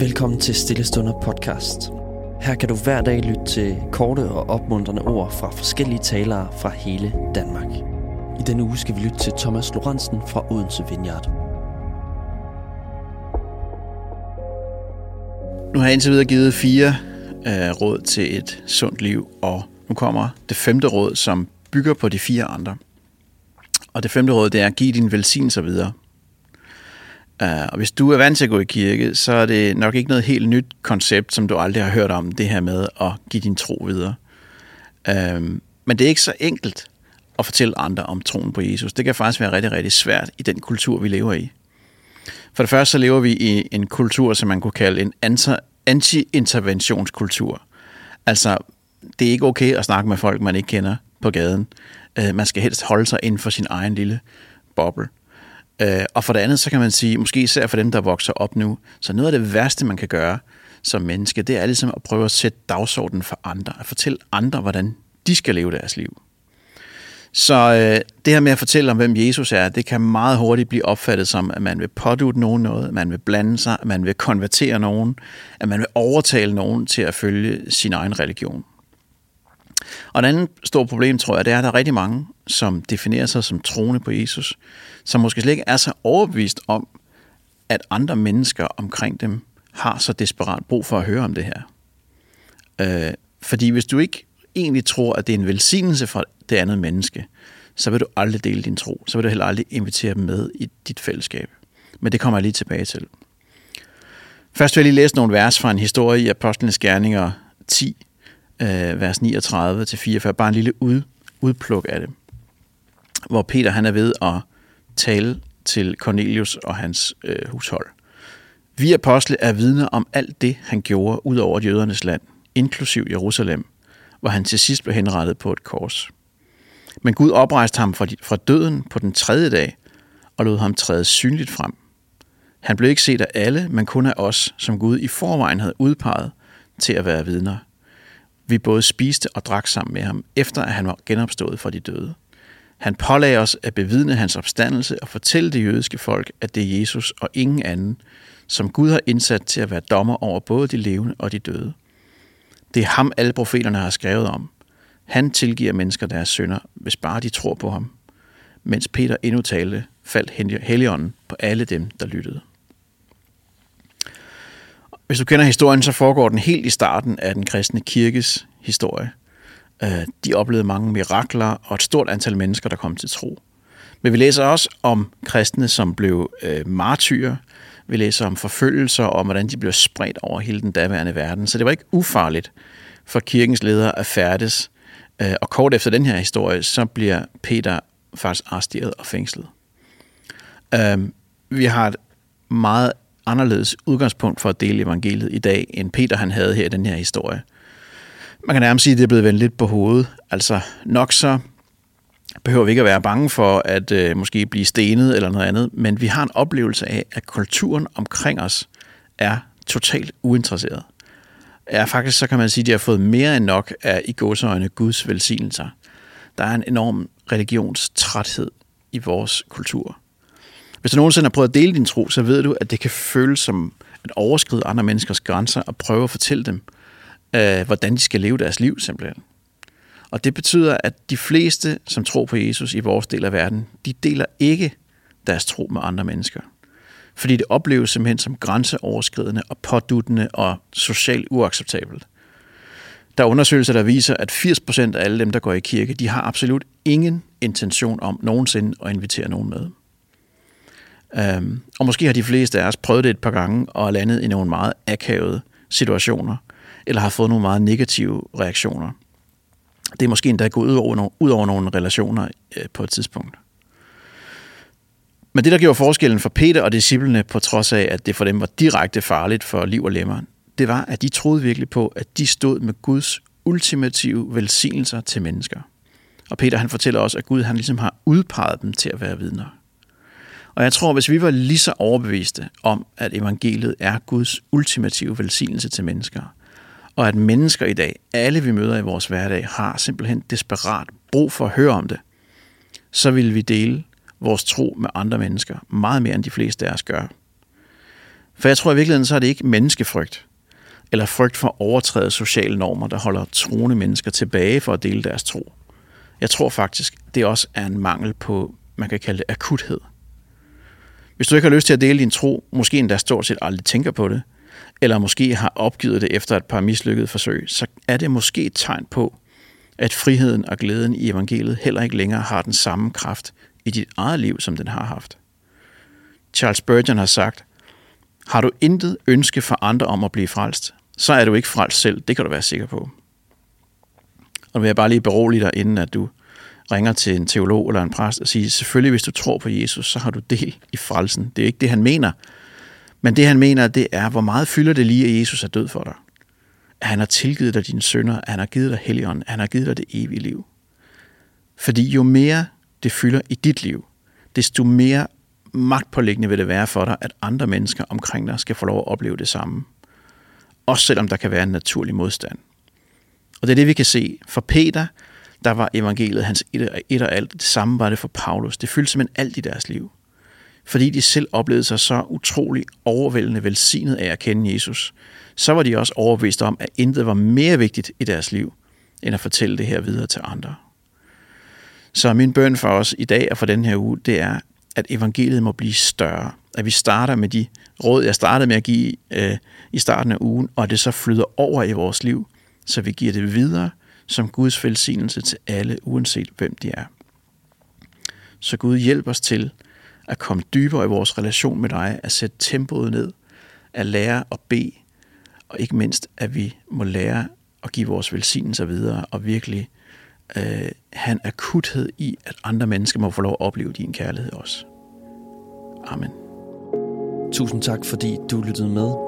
Velkommen til Stillestunder podcast. Her kan du hver dag lytte til korte og opmuntrende ord fra forskellige talere fra hele Danmark. I denne uge skal vi lytte til Thomas Lorentzen fra Odense Vineyard. Nu har jeg indtil videre givet fire øh, råd til et sundt liv, og nu kommer det femte råd, som bygger på de fire andre. Og det femte råd, det er at give din velsignelse videre. Uh, og hvis du er vant til at gå i kirke, så er det nok ikke noget helt nyt koncept, som du aldrig har hørt om, det her med at give din tro videre. Uh, men det er ikke så enkelt at fortælle andre om troen på Jesus. Det kan faktisk være rigtig, rigtig svært i den kultur, vi lever i. For det første så lever vi i en kultur, som man kunne kalde en anti-interventionskultur. Altså, det er ikke okay at snakke med folk, man ikke kender på gaden. Uh, man skal helst holde sig inden for sin egen lille boble. Øh, og for det andet, så kan man sige, måske især for dem, der vokser op nu, så noget af det værste, man kan gøre som menneske, det er ligesom at prøve at sætte dagsordenen for andre, at fortælle andre, hvordan de skal leve deres liv. Så øh, det her med at fortælle om, hvem Jesus er, det kan meget hurtigt blive opfattet som, at man vil pådute nogen noget, at man vil blande sig, at man vil konvertere nogen, at man vil overtale nogen til at følge sin egen religion. Og et andet stort problem, tror jeg, det er, at der er rigtig mange, som definerer sig som troende på Jesus, som måske slet ikke er så overbevist om, at andre mennesker omkring dem har så desperat brug for at høre om det her. Øh, fordi hvis du ikke egentlig tror, at det er en velsignelse for det andet menneske, så vil du aldrig dele din tro. Så vil du heller aldrig invitere dem med i dit fællesskab. Men det kommer jeg lige tilbage til. Først vil jeg lige læse nogle vers fra en historie i Apostlenes Gerninger 10, øh, vers 39 til 44, bare en lille ud, udpluk af det, hvor Peter han er ved at tale til Cornelius og hans øh, hushold. Vi apostle er vidner om alt det, han gjorde ud over jødernes land, inklusiv Jerusalem, hvor han til sidst blev henrettet på et kors. Men Gud oprejste ham fra, fra døden på den tredje dag og lod ham træde synligt frem. Han blev ikke set af alle, men kun af os, som Gud i forvejen havde udpeget til at være vidner vi både spiste og drak sammen med ham, efter at han var genopstået fra de døde. Han pålagde os at bevidne hans opstandelse og fortælle det jødiske folk, at det er Jesus og ingen anden, som Gud har indsat til at være dommer over både de levende og de døde. Det er ham, alle profeterne har skrevet om. Han tilgiver mennesker deres synder, hvis bare de tror på ham. Mens Peter endnu talte, faldt Helligånden på alle dem, der lyttede. Hvis du kender historien, så foregår den helt i starten af den kristne kirkes historie. Øh, de oplevede mange mirakler og et stort antal mennesker, der kom til tro. Men vi læser også om kristne, som blev øh, martyrer. Vi læser om forfølgelser og om, hvordan de blev spredt over hele den daværende verden. Så det var ikke ufarligt for kirkens ledere at færdes. Øh, og kort efter den her historie, så bliver Peter faktisk arresteret og fængslet. Øh, vi har et meget anderledes udgangspunkt for at dele evangeliet i dag, end Peter han havde her i den her historie. Man kan nærmest sige, at det er blevet vendt lidt på hovedet. Altså nok så behøver vi ikke at være bange for at øh, måske blive stenet eller noget andet, men vi har en oplevelse af, at kulturen omkring os er totalt uinteresseret. Ja, faktisk så kan man sige, at de har fået mere end nok af i godsøjne Guds velsignelser. Der er en enorm religionstræthed i vores kultur. Hvis du nogensinde har prøvet at dele din tro, så ved du, at det kan føles som at overskride andre menneskers grænser og prøve at fortælle dem, øh, hvordan de skal leve deres liv simpelthen. Og det betyder, at de fleste, som tror på Jesus i vores del af verden, de deler ikke deres tro med andre mennesker. Fordi det opleves simpelthen som grænseoverskridende og påduttende og socialt uacceptabelt. Der er undersøgelser, der viser, at 80% af alle dem, der går i kirke, de har absolut ingen intention om nogensinde at invitere nogen med. Øhm, og måske har de fleste af os prøvet det et par gange og landet i nogle meget akavede situationer, eller har fået nogle meget negative reaktioner. Det er måske endda gået ud over, nogle, ud over nogle relationer øh, på et tidspunkt. Men det, der gjorde forskellen for Peter og disciplene, på trods af, at det for dem var direkte farligt for liv og lemmer, det var, at de troede virkelig på, at de stod med Guds ultimative velsignelser til mennesker. Og Peter han fortæller også, at Gud han ligesom har udpeget dem til at være vidner. Og jeg tror, hvis vi var lige så overbeviste om, at evangeliet er Guds ultimative velsignelse til mennesker, og at mennesker i dag, alle vi møder i vores hverdag, har simpelthen desperat brug for at høre om det, så vil vi dele vores tro med andre mennesker meget mere end de fleste af os gør. For jeg tror i virkeligheden, så er det ikke menneskefrygt, eller frygt for at overtræde sociale normer, der holder troende mennesker tilbage for at dele deres tro. Jeg tror faktisk, det også er en mangel på, man kan kalde det akuthed. Hvis du ikke har lyst til at dele din tro, måske endda stort set aldrig tænker på det, eller måske har opgivet det efter et par mislykkede forsøg, så er det måske et tegn på, at friheden og glæden i evangeliet heller ikke længere har den samme kraft i dit eget liv, som den har haft. Charles Spurgeon har sagt, har du intet ønske for andre om at blive frelst, så er du ikke frelst selv, det kan du være sikker på. Og vil jeg bare lige berolige dig, inden at du ringer til en teolog eller en præst og siger, selvfølgelig hvis du tror på Jesus, så har du del i frelsen. Det er ikke det, han mener. Men det, han mener, det er, hvor meget fylder det lige, at Jesus er død for dig. At han har tilgivet dig dine sønder, at han har givet dig helligånden, at han har givet dig det evige liv. Fordi jo mere det fylder i dit liv, desto mere magtpålæggende vil det være for dig, at andre mennesker omkring dig skal få lov at opleve det samme. Også selvom der kan være en naturlig modstand. Og det er det, vi kan se. For Peter, der var evangeliet hans et og, et og alt. Det samme var det for Paulus. Det fyldte simpelthen alt i deres liv. Fordi de selv oplevede sig så utrolig overvældende velsignet af at kende Jesus, så var de også overbevist om, at intet var mere vigtigt i deres liv, end at fortælle det her videre til andre. Så min bøn for os i dag og for den her uge, det er, at evangeliet må blive større. At vi starter med de råd, jeg startede med at give øh, i starten af ugen, og at det så flyder over i vores liv, så vi giver det videre som Guds velsignelse til alle, uanset hvem de er. Så Gud hjælp os til at komme dybere i vores relation med dig, at sætte tempoet ned, at lære at bede, og ikke mindst, at vi må lære at give vores velsignelser videre, og virkelig øh, have en akuthed i, at andre mennesker må få lov at opleve din kærlighed også. Amen. Tusind tak, fordi du lyttede med.